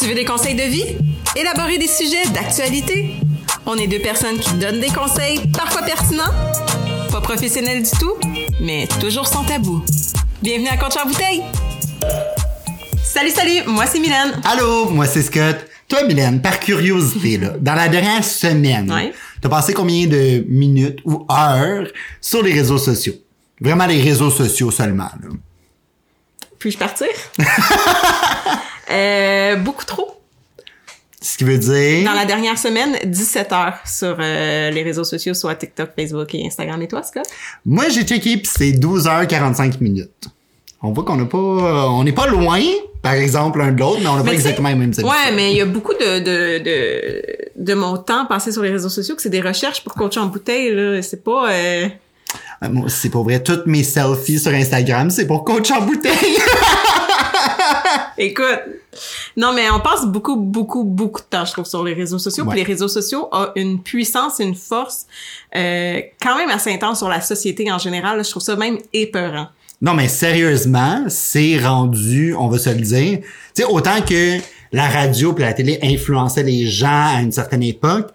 Tu veux des conseils de vie? Élaborer des sujets d'actualité? On est deux personnes qui donnent des conseils, parfois pertinents, pas professionnels du tout, mais toujours sans tabou. Bienvenue à Compte en bouteille! Salut, salut! Moi, c'est Mylène. Allô, moi c'est Scott. Toi, Mylène, par curiosité, là, dans la dernière semaine, Ouais. t'as passé combien de minutes ou heures sur les réseaux sociaux? Vraiment les réseaux sociaux seulement. Là. Puis-je partir? euh, beaucoup trop. Ce qui veut dire... Dans la dernière semaine, 17 heures sur euh, les réseaux sociaux, soit TikTok, Facebook et Instagram. Et toi, Scott? Moi, j'ai checké pis c'est 12h45 minutes. On voit qu'on n'a pas... On n'est pas loin, par exemple, l'un de l'autre, mais on n'a pas exactement les mêmes habitudes. Ouais, mais il y a beaucoup de, de, de, de mon temps passé sur les réseaux sociaux que c'est des recherches pour coacher en bouteille, là. C'est pas... euh, Euh, Moi, c'est pour vrai, toutes mes selfies sur Instagram, c'est pour coach en bouteille. Écoute, non, mais on passe beaucoup, beaucoup, beaucoup de temps, je trouve, sur les réseaux sociaux. Ouais. Puis les réseaux sociaux ont une puissance, une force euh, quand même assez intense sur la société en général. là. Je trouve ça même épeurant. Non, mais sérieusement, c'est rendu, on va se le dire. Tu sais, autant que la radio et la télé influençaient les gens à une certaine époque,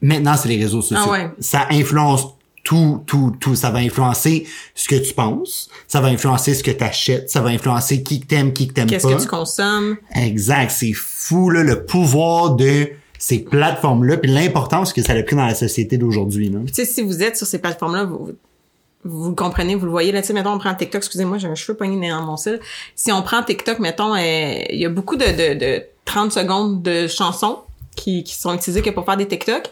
maintenant, c'est les réseaux sociaux. Ah ouais. Ça influence tout, tout, tout. Ça va influencer ce que tu penses, ça va influencer ce que tu achètes, ça va influencer qui t'aime, qui que t'aimes pas. Qu'est-ce que tu consommes? Exact, c'est fou, là, le pouvoir de ces plateformes-là, puis l'importance que ça a pris dans la société d'aujourd'hui. Tu sais, si vous êtes sur ces plateformes-là, vous, vous le comprenez, vous le voyez. Là, tu sais, mettons, on prend TikTok. Excusez-moi, j'ai un cheveu pogné dans mon cil. Si on prend TikTok, mettons, euh, il y a beaucoup de, de, de 30 secondes de chansons qui, qui sont utilisées que pour faire des TikTok.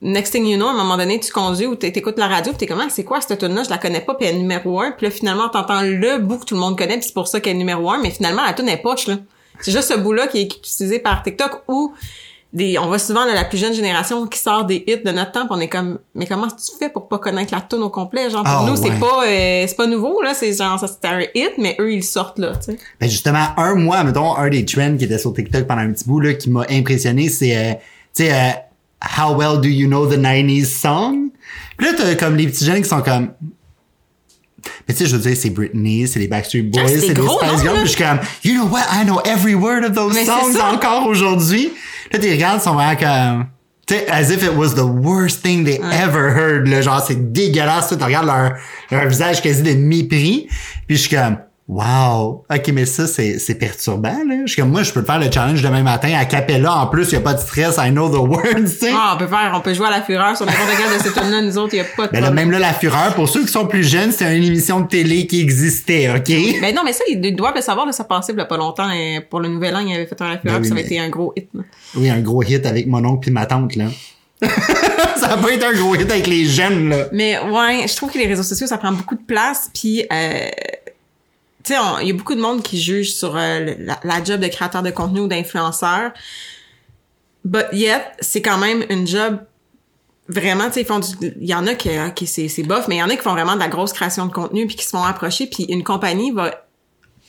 Next thing you know, à un moment donné, tu conduis ou t'é- t'écoutes la radio, pis t'es comme, Ah, c'est quoi cette tune là Je la connais pas, puis elle est numéro un. Puis là, finalement, t'entends le bout que tout le monde connaît, puis c'est pour ça qu'elle est numéro un. Mais finalement, la tune est poche, là. C'est juste ce bout-là qui est utilisé par TikTok ou des, on voit souvent là, la plus jeune génération qui sort des hits de notre temps, pis on est comme, mais comment tu fais pour pas connaître la tune au complet? Genre, pour Ah, nous, c'est ouais. pas, euh, c'est pas nouveau, là. C'est genre, ça c'était un hit, mais eux, ils sortent là, tu sais. Ben justement, un mois, mettons, un des trends qui était sur TikTok pendant un petit bout, là, qui m'a impressionné, c'est, euh, tu sais, euh, How well do you know the 90s song? Puis là, t'as comme les petits jeunes qui sont comme... Mais tu sais, je veux dire, c'est Britney, c'est les Backstreet Boys, Ah, c'est des c'est les Spice Girls, puis je suis comme, you know what, I know every word of those Mais songs encore aujourd'hui. Là, tu regardes, ils sont vraiment comme... Tu sais, as if it was the worst thing they ever heard, là. Genre, c'est dégueulasse, tu regardes leur, leur visage quasi de mépris. Puis je suis comme, wow. OK, mais ça, c'est, c'est perturbant, là. Je suis comme, moi, je peux faire le challenge demain matin à Capella. En plus, il y a pas de stress. I know the words, tu sais. Ah, on peut faire, on peut jouer à la fureur sur n'importe quel de ces tunes là nous autres, y a pas de Ben là, même là, La Fureur, pour ceux qui sont plus jeunes, c'était une émission de télé qui existait, OK? Ben non, mais ça, ils doivent le savoir, là, ça passait il y a pas longtemps, et pour le nouvel an, il avait fait un la fureur, Ben puis ça avait mais- été un gros hit, là. Oui, un gros hit avec mon oncle puis ma tante, là. ça pas été un gros hit avec les jeunes, là. Mais ouais, je trouve que les réseaux sociaux, ça prend beaucoup de place. Puis, euh, tu sais, il y a beaucoup de monde qui juge sur euh, la, la job de créateur de contenu ou d'influenceur. But yet, c'est quand même une job vraiment, tu sais, ils font du, il y en a qui, qui c'est, c'est bof, mais il y en a qui font vraiment de la grosse création de contenu puis qui se font approcher puis une compagnie va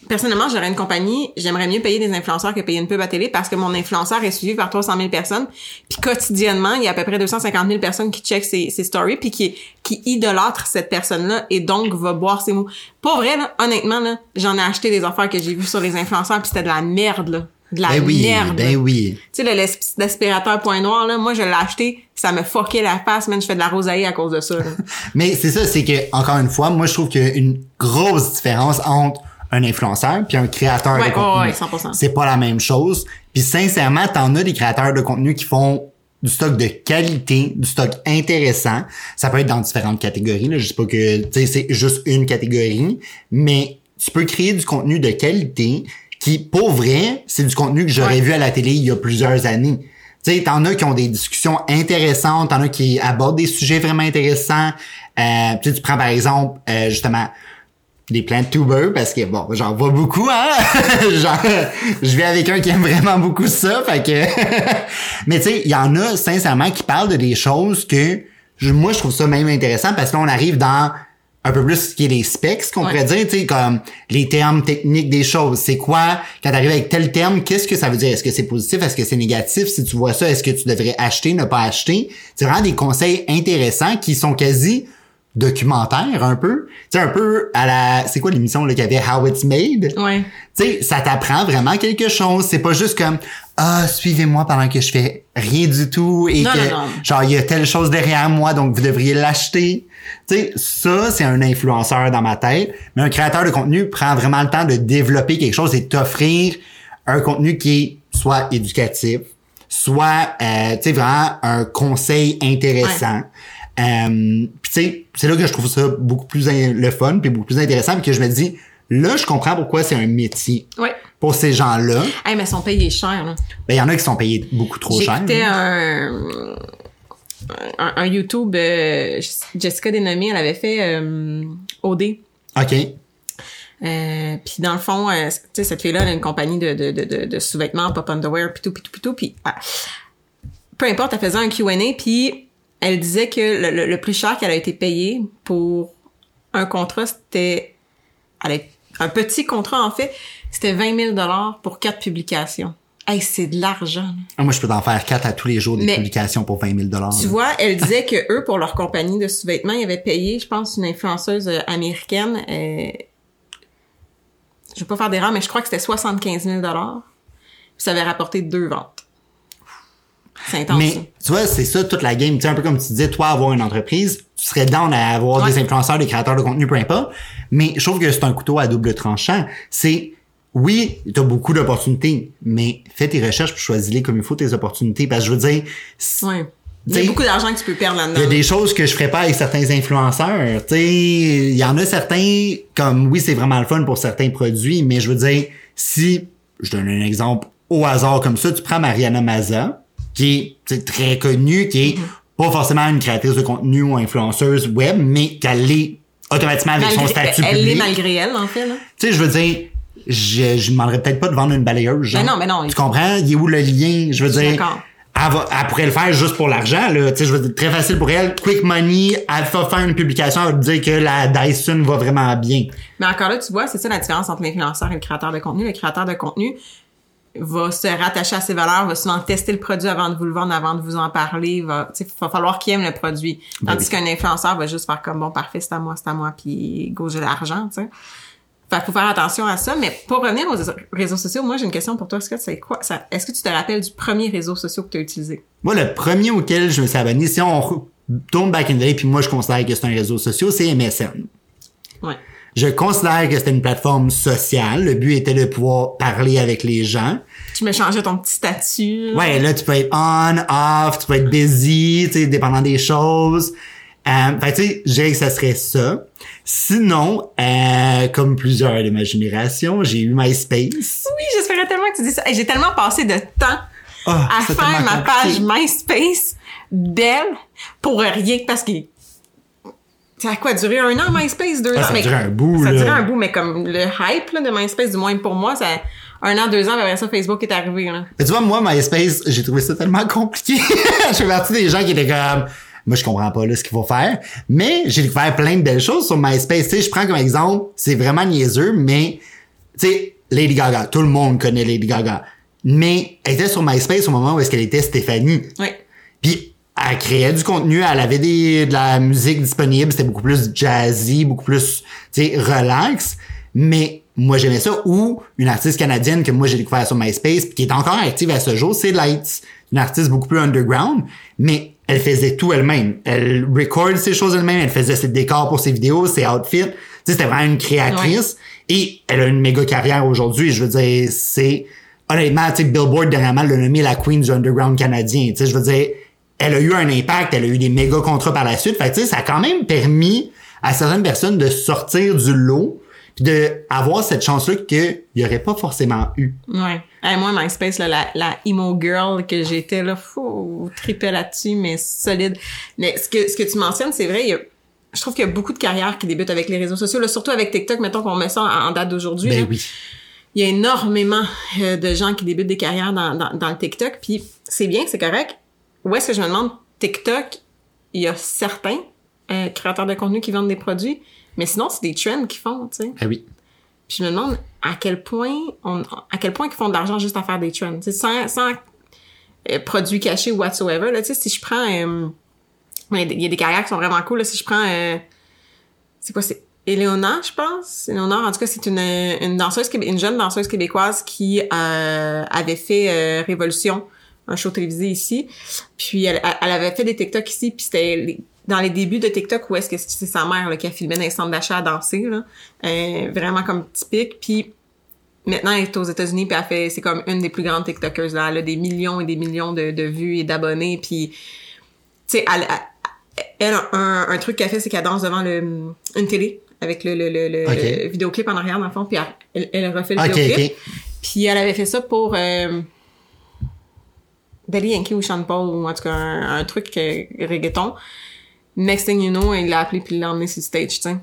personnellement, j'aurais une compagnie, j'aimerais mieux payer des influenceurs que payer une pub à télé parce que mon influenceur est suivi par 300 000 personnes. Puis quotidiennement, il y a à peu près 250 000 personnes qui checkent ses, ses stories puis qui, qui idolâtrent cette personne-là et donc va boire ses mots. Pas vrai, là, honnêtement, là, j'en ai acheté des affaires que j'ai vues sur les influenceurs puis c'était de la merde, là. De la Ben oui, merde. ben oui. Tu sais, l'aspirateur point noir, là, moi, je l'ai acheté, ça me fuckait la face, man, je fais de la rosaïe à cause de ça, là. Mais c'est ça, c'est que, encore une fois, moi, je trouve qu'il y a une grosse différence entre un influenceur puis un créateur Ouais, de contenu. ouais, ouais, 100%. C'est pas la même chose. Puis sincèrement, t'en as des créateurs de contenu qui font du stock de qualité, du stock intéressant. Ça peut être dans différentes catégories. Là. Je sais pas que c'est juste une catégorie, mais tu peux créer du contenu de qualité qui, pour vrai, c'est du contenu que j'aurais Ouais. vu à la télé il y a plusieurs années. Tu sais, t'en as qui ont des discussions intéressantes, t'en as qui abordent des sujets vraiment intéressants. Euh, tu prends par exemple, euh, justement, des plant tubers parce que bon j'en vois beaucoup hein. Genre je vais avec un qui aime vraiment beaucoup ça fait que mais tu sais il y en a sincèrement qui parlent de des choses que je- moi je trouve ça même intéressant parce que là on arrive dans un peu plus ce qui est les specs qu'on Ouais. pourrait dire tu sais comme les termes techniques des choses. C'est quoi quand t'arrives avec tel terme qu'est-ce que ça veut dire? Est-ce que c'est positif? Est-ce que c'est négatif? Si tu vois ça est-ce que tu devrais acheter ne pas acheter? C'est vraiment des conseils intéressants qui sont quasi documentaire un peu. Tu sais, un peu à la... C'est quoi l'émission là qu'il y avait How It's Made? Ouais. Tu sais, ça t'apprend vraiment quelque chose. C'est pas juste comme ah suivez-moi pendant que je fais rien du tout et Non, que non, non. genre il y a telle chose derrière moi donc vous devriez l'acheter. Tu sais, ça c'est un influenceur dans ma tête, mais un créateur de contenu prend vraiment le temps de développer quelque chose et t'offrir un contenu qui est soit éducatif, soit euh, tu sais vraiment un conseil intéressant. Euh, puis tu sais, c'est là que je trouve ça beaucoup plus le fun puis beaucoup plus intéressant puis que je me dis là je comprends pourquoi c'est un métier Ouais. pour ces gens-là. Hey, mais ils sont payés cher, là. Ben, il y en a qui sont payés beaucoup trop cher. J'écoutais un, un, un YouTube, euh, Jessica Denomie, elle avait fait euh, OD. OK. Euh, puis dans le fond, tu sais, cette fille-là, elle a une compagnie de, de, de, de, de sous-vêtements, pop underwear, pis tout, pis tout, pis tout, pis ah, peu importe, elle faisait un Q&A, puis elle disait que le, le- le plus cher qu'elle a été payée pour un contrat, c'était un petit contrat en fait, c'était 20 000 dollars pour quatre publications. Hey, c'est de l'argent. là. Ah, Moi, je peux t'en faire quatre à tous les jours des Mais- publications pour 20 000 Tu vois, elle disait que eux, pour leur compagnie de sous-vêtements, ils avaient payé, je pense, une influenceuse euh, américaine. Euh, je vais pas faire d'erreur, mais je crois que c'était 75 000 Puis ça avait rapporté deux ventes. C'est intense. Mais tu vois, c'est ça toute la game. Tu sais, un peu comme tu disais, toi, avoir une entreprise, tu serais down à avoir Ouais. des influenceurs, des créateurs de contenu, peu importe. Mais je trouve que c'est un couteau à double tranchant. C'est, oui, t'as beaucoup d'opportunités, mais fais tes recherches puis choisis-les comme il faut tes opportunités. Parce que je veux dire, Ouais. Il y a beaucoup d'argent que tu peux perdre Il y a là-dedans. des choses que je ferais pas avec certains influenceurs. Tu sais, il y en a certains comme oui, c'est vraiment le fun pour certains produits, mais je veux dire si je donne un exemple au hasard comme ça, tu prends Mariana Maza, qui est très connue, qui est pas forcément une créatrice de contenu ou influenceuse web, mais qu'elle est automatiquement avec son statut elle public. l'est malgré elle, en fait. Tu sais, je veux dire, je, je demanderais peut-être pas de vendre une balayeuse. genre. Ben non, ben non. Tu comprends? Il est où le lien? Je veux dire, d'accord. elle, va, elle pourrait le faire juste pour l'argent, là. Tu sais, je veux dire, très facile pour elle. Quick money, elle va faire une publication, elle va te dire que la Dyson va vraiment bien. Mais encore là, tu vois, c'est ça la différence entre l'influenceur et le créateur de contenu. Le créateur de contenu va se rattacher à ses valeurs, va souvent tester le produit avant de vous le vendre, avant de vous en parler. Va, tu sais, va falloir qu'il aime le produit. Ben Tandis oui. qu'un influenceur va juste faire comme bon, parfait, c'est à moi, c'est à moi, puis go, j'ai l'argent, tu sais. Fait faut faire attention à ça. Mais pour revenir aux réseaux sociaux, moi, j'ai une question pour toi. Est-ce que c'est quoi? ça- Est-ce que tu te rappelles du premier réseau social que tu as utilisé? Moi, le premier auquel je me suis abonné, si on tourne back in the day, puis moi, je considère que c'est un réseau social, c'est MSN. Ouais. Je considère que c'était une plateforme sociale. Le but était de pouvoir parler avec les gens. Tu me changeais ton petit statut. Ouais, là, tu peux être on, off, tu peux être busy, tu sais, dépendant des choses. Euh, fait tu sais, je dirais que ça serait ça. Sinon, euh, comme plusieurs de ma génération, j'ai eu MySpace. Oui, j'espérais tellement que tu dis ça. J'ai tellement passé de temps Ah, à faire ma page. MySpace d'elle pour rien parce que ça a quoi duré un an MySpace? Deux Ah, ans? ça a mais- duré un bout, ça a duré un bout mais comme le hype là, de MySpace du moins pour moi ça un an deux ans après ça Facebook est arrivé là. Mais tu vois, moi, MySpace, j'ai trouvé ça tellement compliqué. je fais partie des gens qui étaient comme, moi, je comprends pas, là, ce qu'il faut faire. Mais j'ai découvert plein de belles choses sur MySpace. Tu sais, je prends comme exemple, c'est vraiment niaiseux, mais, tu sais, Lady Gaga, tout le monde connaît Lady Gaga. Mais elle était sur MySpace au moment où est-ce qu'elle était Stéphanie. Ouais. Puis elle créait du contenu, elle avait des, de la musique disponible, c'était beaucoup plus jazzy, beaucoup plus, tu sais, relax. Mais moi, j'aimais ça. Ou une artiste canadienne que moi, j'ai découvert sur MySpace, puis qui est encore active à ce jour, c'est Lights. Une artiste beaucoup plus underground, mais elle faisait tout elle-même. Elle record ses choses elle-même, elle faisait ses décors pour ses vidéos, ses outfits. Tu sais, c'était vraiment une créatrice. Et elle a une méga carrière aujourd'hui. Je veux dire, c'est... Honnêtement, tu sais, Billboard, dernièrement, l'a nommé la queen du underground canadien. Tu sais, je veux dire, elle a eu un impact, elle a eu des méga contrats par la suite. Fait que, tu sais, ça a quand même permis à certaines personnes de sortir du lot puis de avoir cette chance-là qu'il n'y aurait pas forcément eu. Ouais. Hey, moi, MySpace, là, la, la emo girl que j'étais, là, fou, tripais là-dessus, mais solide. Mais ce que, ce que tu mentionnes, c'est vrai, il y a- je trouve qu'il y a beaucoup de carrières qui débutent avec les réseaux sociaux, là, surtout avec TikTok, mettons qu'on met ça en, en date d'aujourd'hui. Ben oui. Il y a énormément euh, de gens qui débutent des carrières dans, dans, dans le TikTok, puis c'est bien, c'est correct. Où est-ce que je me demande, TikTok, il y a certains euh, créateurs de contenu qui vendent des produits, mais sinon, c'est des trends qu'ils font, tu sais. Ben oui. Puis je me demande à quel point on, à quel point ils font de l'argent juste à faire des trends, tu sais, sans, sans euh, produits cachés ou whatsoever. Là, tu sais, si je prends, euh, il y a des- carrières qui sont vraiment cool. Là, si je prends, c'est quoi, c'est Eleonore, je pense? Eleonore, en tout cas, c'est une, une danseuse, une jeune danseuse québécoise qui avait fait Révolution, un show télévisé ici. Puis elle, elle avait fait des TikTok ici, puis c'était dans les débuts de TikTok où est-ce que c'est sa mère là, qui a filmé dans les centres d'achat à danser, là. Euh, vraiment comme typique. Puis maintenant, elle est aux États-Unis, puis elle fait, c'est comme une des plus grandes TikTokers, là. Elle a des millions et des millions de, de vues et d'abonnés, puis tu sais, elle, elle, elle, un, un truc qu'elle fait, c'est qu'elle danse devant le, une télé avec le, le, le, le Ok. vidéoclip en arrière, dans le fond, puis elle, refait le Ok, vidéoclip. ok. Puis elle avait fait ça pour euh, Daddy Yankee ou Sean Paul, ou en tout cas un, un truc euh, reggaeton. Next thing you know, il l'a appelé puis il l'a emmené sur le stage, tu sais.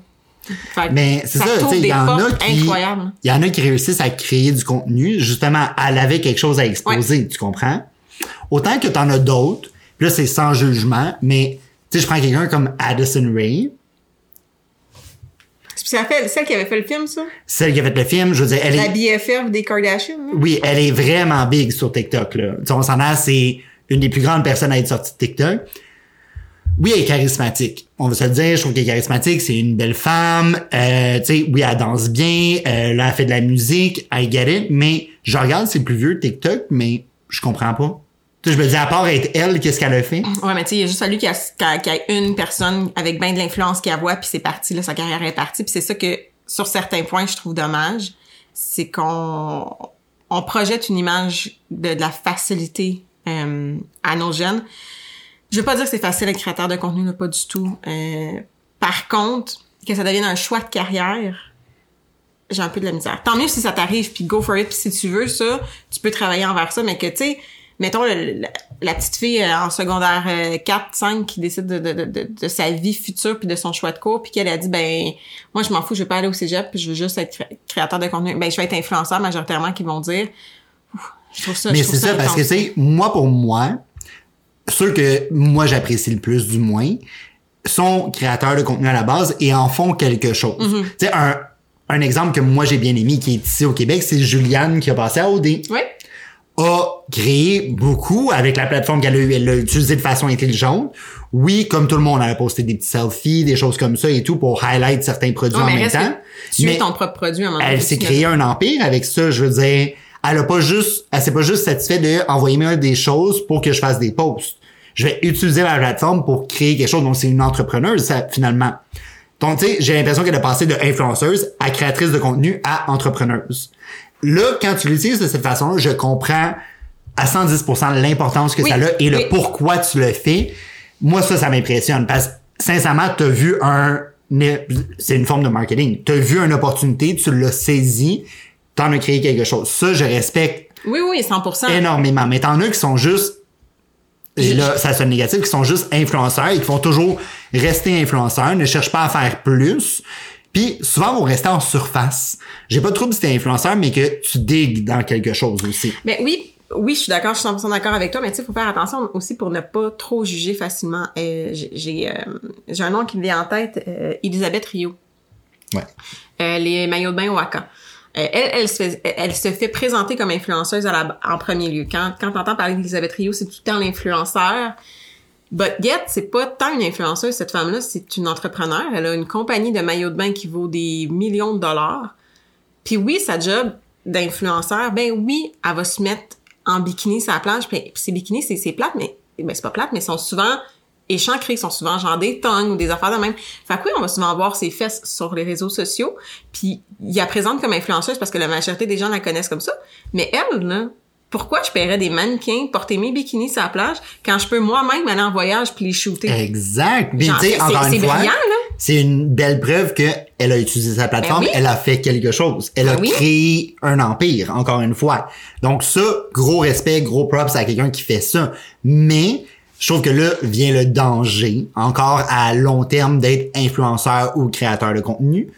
Que Mais c'est ça, sais, il y en a portes qui, incroyables. il y en a qui réussissent à créer du contenu. Justement, elle avait quelque chose à exposer, tu comprends? Autant que t'en as d'autres, là, c'est sans jugement, mais, tu sais, je prends quelqu'un comme Addison Ray, Qu'elle fait- celle qui avait fait le film, ça? celle qui a fait le film, je veux dire, elle La est, BFF des Kardashians. là. oui, elle est vraiment big sur TikTok, là. Tu sais, on s'en a, c'est une des plus grandes personnes à être sortie de TikTok. Oui, elle est charismatique. On va se le dire, je trouve qu'elle est charismatique, c'est une belle femme. Euh, tu sais, oui, elle danse bien, euh, là, elle fait de la musique, I get it, mais je regarde ses plus vieux TikTok, mais je comprends pas. Je me dis, à part être elle, qu'est-ce qu'elle a fait? Ouais, mais tu sais, il a juste fallu qu'il y, a- a- ait une personne avec bien de l'influence qui la voit, puis c'est parti, là, sa carrière est partie. Puis c'est ça que, sur certains points, je trouve dommage, c'est qu'on on projette une image de, de la facilité euh, à nos jeunes. Je veux pas dire que c'est facile être créateur de contenu, là, pas du tout. Euh, par contre, que ça devienne un choix de carrière, j'ai un peu de la misère. Tant mieux si ça t'arrive, puis go for it, puis si tu veux ça, tu peux travailler envers ça, mais que, tu sais, mettons le- la, la petite fille euh, en secondaire euh, 4, 5 qui décide de, de, de, de, sa vie future puis de son choix de cours, puis qu'elle a dit, ben, moi, je m'en fous, je veux pas aller au cégep, puis je veux juste être cré- créateur de contenu. Ben, je vais être influenceur majoritairement qui vont dire, je trouve ça, Mais c'est ça, parce que, tu sais, moi, pour moi, ceux que moi j'apprécie le plus, du moins, sont créateurs de contenu à la base et en font quelque chose. Mm-hmm. Tu sais, un, un exemple que moi j'ai bien aimé qui est ici au Québec, c'est Juliane qui a passé à OD. Ouais. a créé beaucoup avec la plateforme qu'elle a eu, elle l'a utilisée de façon intelligente. Oui, comme tout le monde, elle a posté des petits selfies, des choses comme ça et tout pour highlight certains produits en mais même temps. tu Mais ton propre produit un moment donné, elle s'est tu créé un empire avec ça, je veux dire. Elle a pas juste, elle s'est pas juste satisfaite de envoyer-moi des choses pour que je fasse des posts. Je vais utiliser la plateforme pour créer quelque chose. Donc, c'est une entrepreneuse, ça, finalement. Donc, tu sais, j'ai l'impression qu'elle a passé de influenceuse à créatrice de contenu à entrepreneuse. Là, quand tu l'utilises de cette façon-là, je comprends à 110% l'importance que Oui, ça a et le pourquoi tu le fais. Moi, ça, ça m'impressionne parce que, sincèrement, t'as vu un, c'est une forme de marketing. T'as vu une opportunité, tu l'as saisi, t'en as créé quelque chose. Ça, je respecte Oui, oui, 100%. énormément. Mais t'en as qui sont juste, et là, ça sonne négatif, qui sont juste influenceurs et qui vont toujours rester influenceurs, ne cherchent pas à faire plus. Puis souvent vont rester en surface. J'ai pas de trouble si t'es influenceur, mais que tu digues dans quelque chose aussi. Mais oui, oui, je suis d'accord, je suis 100% d'accord avec toi, mais tu sais, faut faire attention aussi pour ne pas trop juger facilement. Euh, j'ai- j'ai euh, j'ai un nom qui me vient en tête, euh, Elisabeth Rio. Ouais. Euh, les maillots de bain au Haka. Euh, elle, elle, se fait, elle se fait présenter comme influenceuse à la, en premier lieu. Quand, quand t'entends parler d'Elisabeth Rio, c'est tout le temps l'influenceur. But yet, c'est pas tant une influenceuse, cette femme-là, c'est une entrepreneur. Elle a une compagnie de maillots de bain qui vaut des millions de dollars. Puis oui, sa job d'influenceur, ben oui, elle va se mettre en bikini sur la plage. Puis ces bikinis, c'est c'est plate, mais ben c'est pas plate, mais sont souvent échancrés, sont souvent genre des tongues ou des affaires de même. Fait que oui, on va souvent voir ses fesses sur les réseaux sociaux. Puis il la présente comme influenceuse parce que la majorité des gens la connaissent comme ça. Mais elle, là, pourquoi je paierais des mannequins porter mes bikinis sur la plage quand je peux moi-même aller en voyage puis les shooter? Exact. Puis, tu sais, c'est- encore une fois, c'est une belle preuve que elle a utilisé sa plateforme, Ben oui. elle a fait quelque chose. Elle a Ben oui. créé un empire, encore une fois. Donc ça, gros respect, gros props à quelqu'un qui fait ça. Mais je trouve que là vient le danger, encore à long terme, d'être influenceur ou créateur de contenu.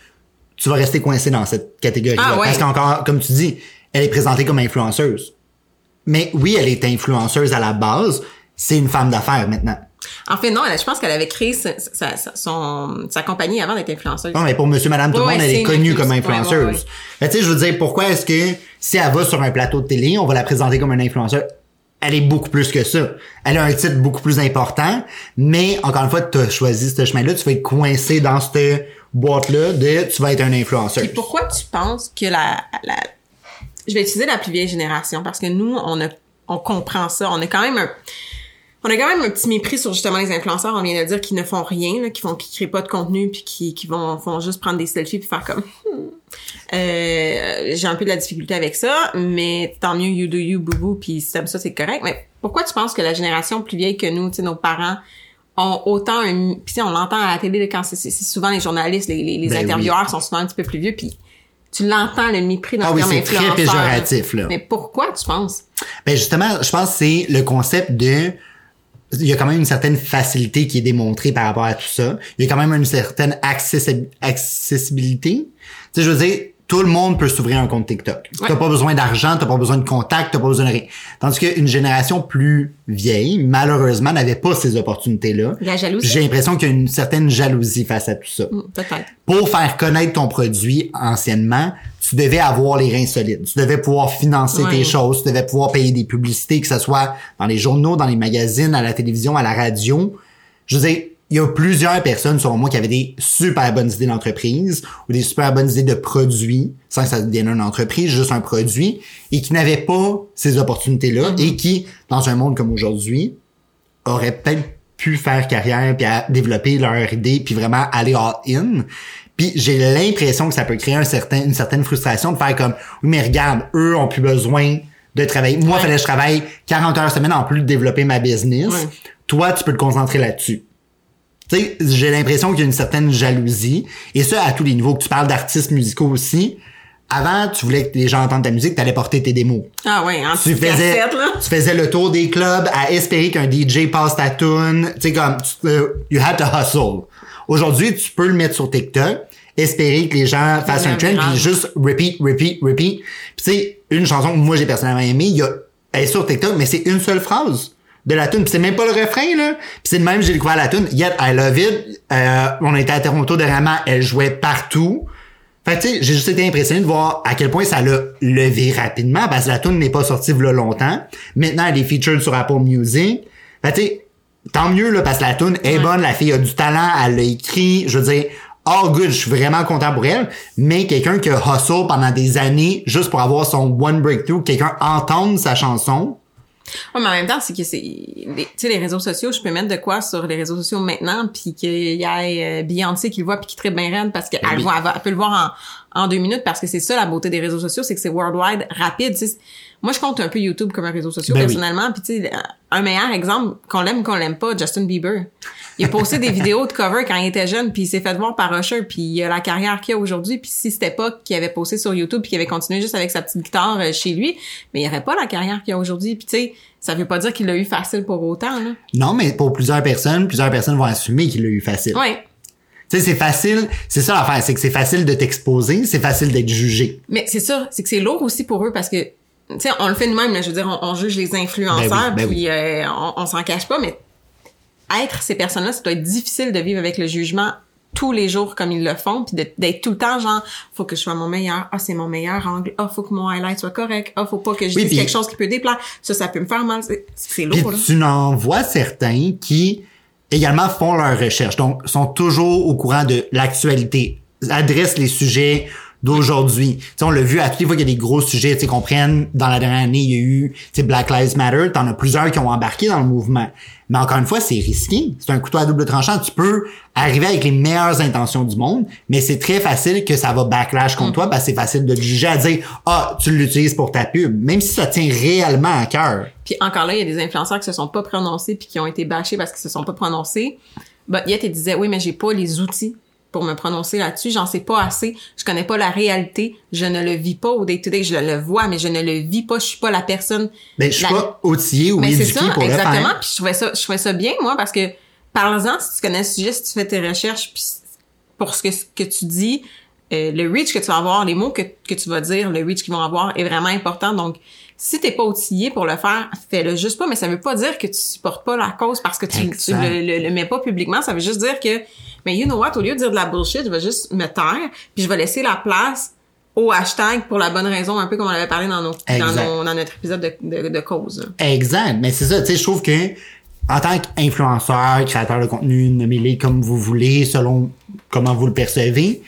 Tu vas rester coincé dans cette catégorie-là. Ah ouais. Parce qu'encore, comme tu dis, elle est présentée comme influenceuse. Mais oui, elle est influenceuse à la base. C'est une femme d'affaires maintenant. En fait, non, je pense qu'elle avait créé sa, son, sa compagnie avant d'être influenceuse. Non, mais pour monsieur, madame, tout le Ouais, monde, elle est connue comme influenceuse. ouais, ouais. Mais tu sais, je veux dire, pourquoi est-ce que si elle va sur un plateau de télé, on va la présenter comme une influenceur? Elle est beaucoup plus que ça. Elle a un titre beaucoup plus important, mais encore une fois, tu as choisi ce chemin-là, tu vas être coincé dans ce boîte-là de tu vas être un influenceur. Puis pourquoi tu penses que la, la je vais utiliser la plus vieille génération parce que nous on a on comprend ça, on a quand même un on a quand même un petit mépris sur justement les influenceurs, on vient de dire qu'ils ne font rien, là, qui font qui créent pas de contenu puis qui, qui vont font juste prendre des selfies puis faire comme hmm. euh, j'ai un peu de la difficulté avec ça, mais tant mieux you do you boo puis si t'aimes ça c'est correct, mais pourquoi tu penses que la génération plus vieille que nous, tu sais nos parents ont autant un puis on l'entend à la télé quand c'est souvent les journalistes, les, les, Ben oui. intervieweurs sont souvent un petit peu plus vieux puis tu l'entends le mépris dans Ah le oui, c'est très péjoratif, là. Mais pourquoi tu penses? Ben justement, je pense que c'est le concept de il y a quand même une certaine facilité qui est démontrée par rapport à tout ça. Il y a quand même une certaine accessi- accessibilité. Tu sais, je veux dire, tout le monde peut s'ouvrir un compte TikTok. Ouais. T'as pas besoin d'argent, t'as pas besoin de contact, t'as pas besoin de rien. Tandis qu'une génération plus vieille, malheureusement, n'avait pas ces opportunités-là. La jalousie? J'ai l'impression qu'il y a une certaine jalousie face à tout ça Peut-être. pour faire connaître ton produit anciennement, tu devais avoir les reins solides. Tu devais pouvoir financer Ouais. tes choses, tu devais pouvoir payer des publicités, que ce soit dans les journaux, dans les magazines, à la télévision, à la radio. Je veux dire, il y a plusieurs personnes, selon moi, qui avaient des super bonnes idées d'entreprise ou des super bonnes idées de produits, sans que ça devienne une entreprise, juste un produit, et qui n'avaient pas ces opportunités-là et qui, dans un monde comme aujourd'hui, auraient peut-être pu faire carrière puis à développer leur idée puis vraiment aller all in. Puis j'ai l'impression que ça peut créer un certain, une certaine frustration de faire comme oui mais regarde, eux ont plus besoin de travailler. Moi, Ouais. fallait que je travaille 40 heures semaine en plus de développer ma business. Ouais. Toi, tu peux te concentrer là-dessus. Tu sais, j'ai l'impression qu'il y a une certaine jalousie. Et ça, à tous les niveaux. Que tu parles d'artistes musicaux aussi. Avant, tu voulais que les gens entendent ta musique, tu allais porter tes démos Ah ouais, en tu faisais, cassette, là. tu faisais le tour des clubs à espérer qu'un DJ passe ta tune. Tu sais, comme, tu- euh, you had to hustle. Aujourd'hui, tu peux le mettre sur TikTok, espérer que les gens fassent un trend, puis juste repeat, repeat, repeat. Puis tu sais, une chanson que moi j'ai personnellement aimée, il y a, elle est sur TikTok, mais c'est une seule phrase de la tune. Puis c'est même pas le refrain, là. Puis c'est de même, j'ai découvert la tune. Yet, I love it. Euh, on était à Toronto dernièrement, elle jouait partout. Fait que, tu sais, j'ai juste été impressionné de voir à quel point ça l'a levé rapidement parce que la tune n'est pas sortie là longtemps. Maintenant, elle est featured sur Apple Music. Fait tu sais, tant mieux, là, parce que la tune est bonne, la fille a du talent, elle l'a écrit. Je veux dire, all good, je suis vraiment content pour elle. Mais quelqu'un qui a hustle pendant des années juste pour avoir son one breakthrough, quelqu'un entende sa chanson, Ouais, mais en même temps, c'est que c'est, tu sais, les réseaux sociaux, je peux mettre de quoi sur les réseaux sociaux maintenant, puis qu'il y ait euh, Beyoncé qui le voit puis qui tripe bien raide parce qu'elle Ben oui. voit, elle, peut le voir en, deux minutes parce que c'est ça la beauté des réseaux sociaux, c'est que c'est worldwide, rapide. Moi, je compte un peu YouTube comme un réseau social Ben oui. personnellement, puis tu sais, un meilleur exemple, qu'on l'aime ou qu'on l'aime pas, Justin Bieber. Il a posté des vidéos de cover quand il était jeune, puis il s'est fait voir par Usher, puis il a la carrière qu'il a aujourd'hui, puis si c'était pas qu'il avait posté sur YouTube puis qu'il avait continué juste avec sa petite guitare euh, chez lui, mais il aurait pas la carrière qu'il a aujourd'hui. Puis tu sais, ça veut pas dire qu'il l'a eu facile pour autant, là. non, mais pour plusieurs personnes, plusieurs personnes vont assumer qu'il l'a eu facile. Ouais. Tu sais, c'est facile, c'est ça l'affaire, c'est que c'est facile de t'exposer, c'est facile d'être jugé. Mais c'est ça, c'est que c'est lourd aussi pour eux parce que, tu sais, on le fait de même, là, je veux dire, on, on juge les influenceurs, Ben oui, ben puis euh, on, on s'en cache pas, mais être ces personnes-là, ça doit être difficile de vivre avec le jugement tous les jours comme ils le font, puis d'être tout le temps genre, faut que je sois mon meilleur, ah c'est mon meilleur angle, ah faut que mon highlight soit correct, ah faut pas que je Oui, dise quelque chose qui peut déplaire, ça ça peut me faire mal, c'est- lourd là. tu en vois certains qui également font leurs recherches, donc sont toujours au courant de l'actualité, adressent les sujets d'aujourd'hui. On l'a vu à toutes les fois qu'il y a des gros sujets, qu'on prenne, dans la dernière année, il y a eu, Black Lives Matter, t'en as plusieurs qui ont embarqué dans le mouvement. Mais encore une fois, c'est risqué. C'est un couteau à double tranchant. Tu peux arriver avec les meilleures intentions du monde, mais c'est très facile que ça va backlash contre toi parce que c'est facile de juger à dire, ah, tu l'utilises pour ta pub. Même si ça tient réellement à cœur. Puis encore là, il y a des influenceurs qui se sont pas prononcés puis qui ont été bâchés parce qu'ils se sont pas prononcés. But yet, ils disaient, oui, mais j'ai pas les outils pour me prononcer là-dessus. J'en sais pas assez. Je connais pas la réalité. Je ne le vis pas au day-to-day. Je le vois, mais je ne le vis pas. Je suis pas la personne. Ben, je suis pas outillé ou Mais c'est éduqué ça, pour le exactement. faire. Puis je trouvais ça, je trouvais ça bien, moi, parce que, parle-en, si tu connais le sujet, si tu fais tes recherches, puis pour ce que, ce que tu dis, euh, le reach que tu vas avoir, les mots que, que tu vas dire, le reach qu'ils vont avoir est vraiment important. Donc, si t'es pas outillé pour le faire, fais-le juste pas, mais ça veut pas dire que tu supportes pas la cause parce que tu, tu le, le, le mets pas publiquement. Ça veut juste dire que, mais you know what, au lieu de dire de la bullshit, je vais juste me taire, puis je vais laisser la place au hashtag pour la bonne raison, un peu comme on avait parlé dans, nos, dans, Exact. nos- dans notre épisode de, de, de cause. Exact. Mais c'est ça, tu sais, je trouve que en tant qu'influenceur, créateur de contenu, nommez-les comme vous voulez, selon comment vous le percevez,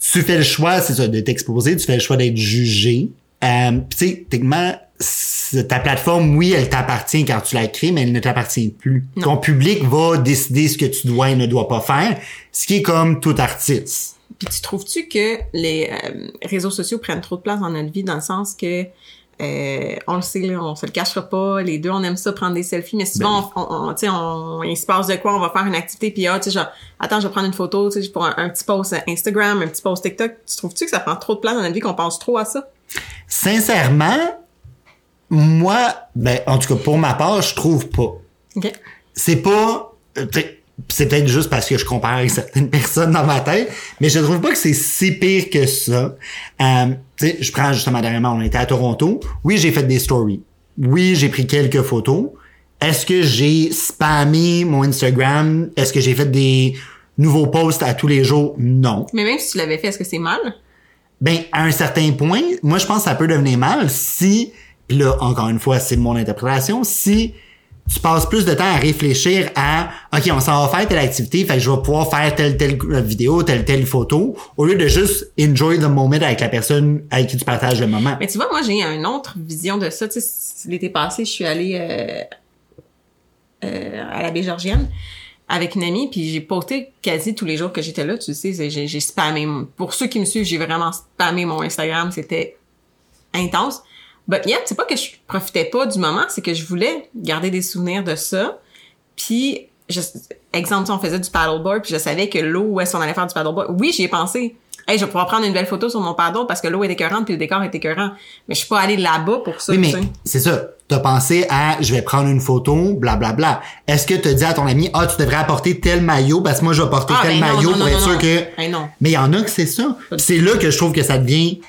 tu fais le choix, c'est ça, de t'exposer, tu fais le choix d'être jugé. Euh, tu sais, techniquement, ta plateforme, oui, elle t'appartient quand tu la crées, mais elle ne t'appartient plus. Ton public va décider ce que tu dois et ne dois pas faire, ce qui est comme tout artiste. Puis tu trouves-tu que les euh, réseaux sociaux prennent trop de place dans notre vie dans le sens que euh, on le sait, là, on se le cachera pas, les deux on aime ça prendre des selfies, mais souvent on, on, on- sais, on, il se passe de quoi, on va faire une activité puis ah, tu sais genre attends, je vais prendre une photo, tu sais, pour un, un petit post Instagram, un petit post TikTok. Tu trouves-tu que ça prend trop de place dans notre vie qu'on pense trop à ça? Sincèrement, moi, ben, en tout cas, pour ma part, je trouve pas. C'est pas euh, c'est peut-être juste parce que je compare avec certaines personnes dans ma tête, mais je trouve pas que c'est si pire que ça. Euh, tu sais, je prends justement dernièrement, on était à Toronto. Oui, j'ai fait des stories. Oui, j'ai pris quelques photos. Est-ce que j'ai spammé mon Instagram? Est-ce que j'ai fait des nouveaux posts à tous les jours? Non. Mais même si tu l'avais fait, est-ce que c'est mal? Ben, à un certain point, moi, je pense que ça peut devenir mal si, puis là, encore une fois, c'est mon interprétation, si tu passes plus de temps à réfléchir à, OK, on s'en va faire telle activité, fait que je vais pouvoir faire telle, telle vidéo, telle, telle photo, au lieu de juste enjoy the moment avec la personne avec qui tu partages le moment. Mais tu vois, moi, j'ai une autre vision de ça. Tu sais, l'été passé, je suis allée euh, euh, à la baie Georgienne avec une amie, puis j'ai posté quasi tous les jours que j'étais là. Tu sais, j'ai spammé. mon- Pour ceux qui me suivent, j'ai vraiment spammé mon Instagram. C'était intense. But yeah, c'est pas que je profitais pas du moment, c'est que je voulais garder des souvenirs de ça. Puis, je, exemple, on faisait du paddleboard, puis je savais que l'eau où est-ce qu'on allait faire du paddleboard. Oui, j'y ai pensé. Hey, je vais pouvoir prendre une belle photo sur mon paddle parce que l'eau est écœurante puis le décor est écœurant. Mais je suis pas allée là-bas pour ça. Oui, mais c'est ça. T'as pensé à, je vais prendre une photo, blablabla. Bla, bla. Est-ce que t'as dit à ton ami, ah, tu devrais apporter tel maillot, parce que moi, je vais porter Ah, tel ben maillot non, pour non, être sûr que... Ben non. Mais il y en a que c'est ça. C'est là que je trouve que ça devient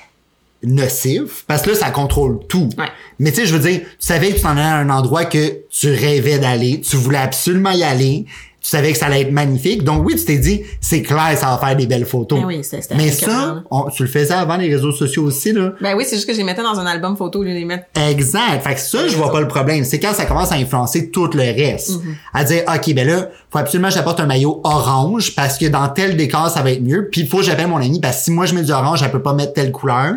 nocif, parce que là, ça contrôle tout. Ouais. Mais tu sais, je veux dire, tu savais que tu t'en allais à un endroit que tu rêvais d'aller, tu voulais absolument y aller, tu savais que ça allait être magnifique. Donc oui, tu t'es dit, c'est clair, ça va faire des belles photos. Ben oui, c'était- c'était Mais ça, on- tu le faisais avant les réseaux sociaux aussi, là. Ben oui, c'est juste que je les mettais dans un album photo de les mettre. Exact. Fait que ça, je vois pas le problème. C'est quand ça commence à influencer tout le reste. Mm-hmm. À dire, OK, ben là, faut absolument que j'apporte un maillot orange parce que dans tel décor, ça va être mieux. Puis il faut que j'appelle mon ami parce que si moi je mets du orange, elle peut pas mettre telle couleur.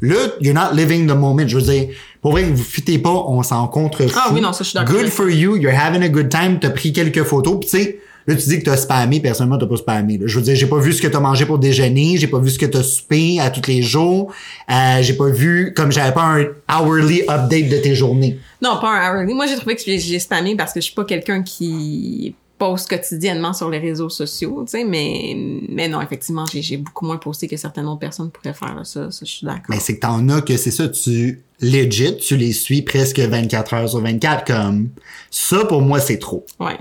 Là, you're not living the moment. Je veux dire, pour vrai, vous fûtez pas, on s'en contre Ah oui, non, ça, je suis d'accord Good for you, you're having a good time, t'as pris quelques photos, pis tu sais, là, tu dis que t'as spammé, personnellement, t'as pas spammé, là. Je veux dire, j'ai pas vu ce que t'as mangé pour déjeuner, j'ai pas vu ce que t'as soupé à tous les jours, euh, j'ai pas vu, comme j'avais pas un hourly update de tes journées. Non, pas un hourly. Moi, j'ai trouvé que j'ai spammé parce que je suis pas quelqu'un qui poste quotidiennement sur les réseaux sociaux, tu sais, mais, mais non, effectivement, j'ai beaucoup moins posté que certaines autres personnes pourraient faire, là, ça, ça, je suis d'accord. Mais c'est que t'en as que c'est ça, tu, legit, tu les suis presque 24 heures sur 24, comme, ça, pour moi, c'est trop. Ouais.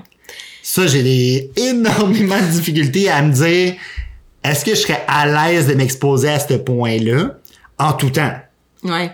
Ça, j'ai des énormément de difficultés à me dire est-ce que je serais à l'aise de m'exposer à ce point-là en tout temps? Ouais.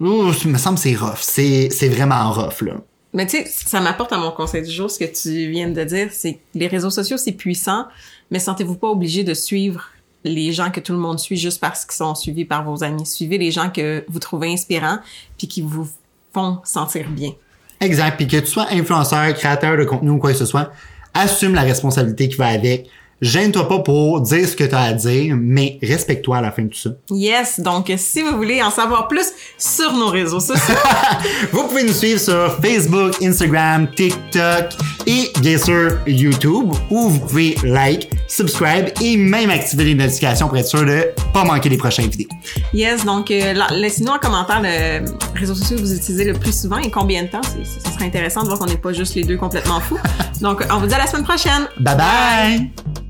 Ouh, ça me semble c'est rough. C'est, c'est vraiment rough, là. Mais tu sais, ça m'apporte à mon conseil du jour ce que tu viens de dire, c'est que les réseaux sociaux, c'est puissant, mais sentez-vous pas obligé de suivre les gens que tout le monde suit juste parce qu'ils sont suivis par vos amis. Suivez les gens que vous trouvez inspirants puis qui vous font sentir bien. Exact. Puis que tu sois influenceur, créateur de contenu ou quoi que ce soit, assume la responsabilité qui va avec. Gêne-toi pas pour dire ce que tu as à dire, mais respecte-toi à la fin de tout ça. Yes, donc si vous voulez en savoir plus sur nos réseaux sociaux, Vous pouvez nous suivre sur Facebook, Instagram, TikTok et bien sûr YouTube où vous pouvez like, subscribe et même activer les notifications pour être sûr de pas manquer les prochaines vidéos. yes, donc euh, la- laissez-nous en commentaire le réseau social que vous utilisez le plus souvent et combien de temps. Ça serait intéressant de voir qu'on n'est pas juste les deux complètement fous. Donc, on vous dit à la semaine prochaine. Bye bye!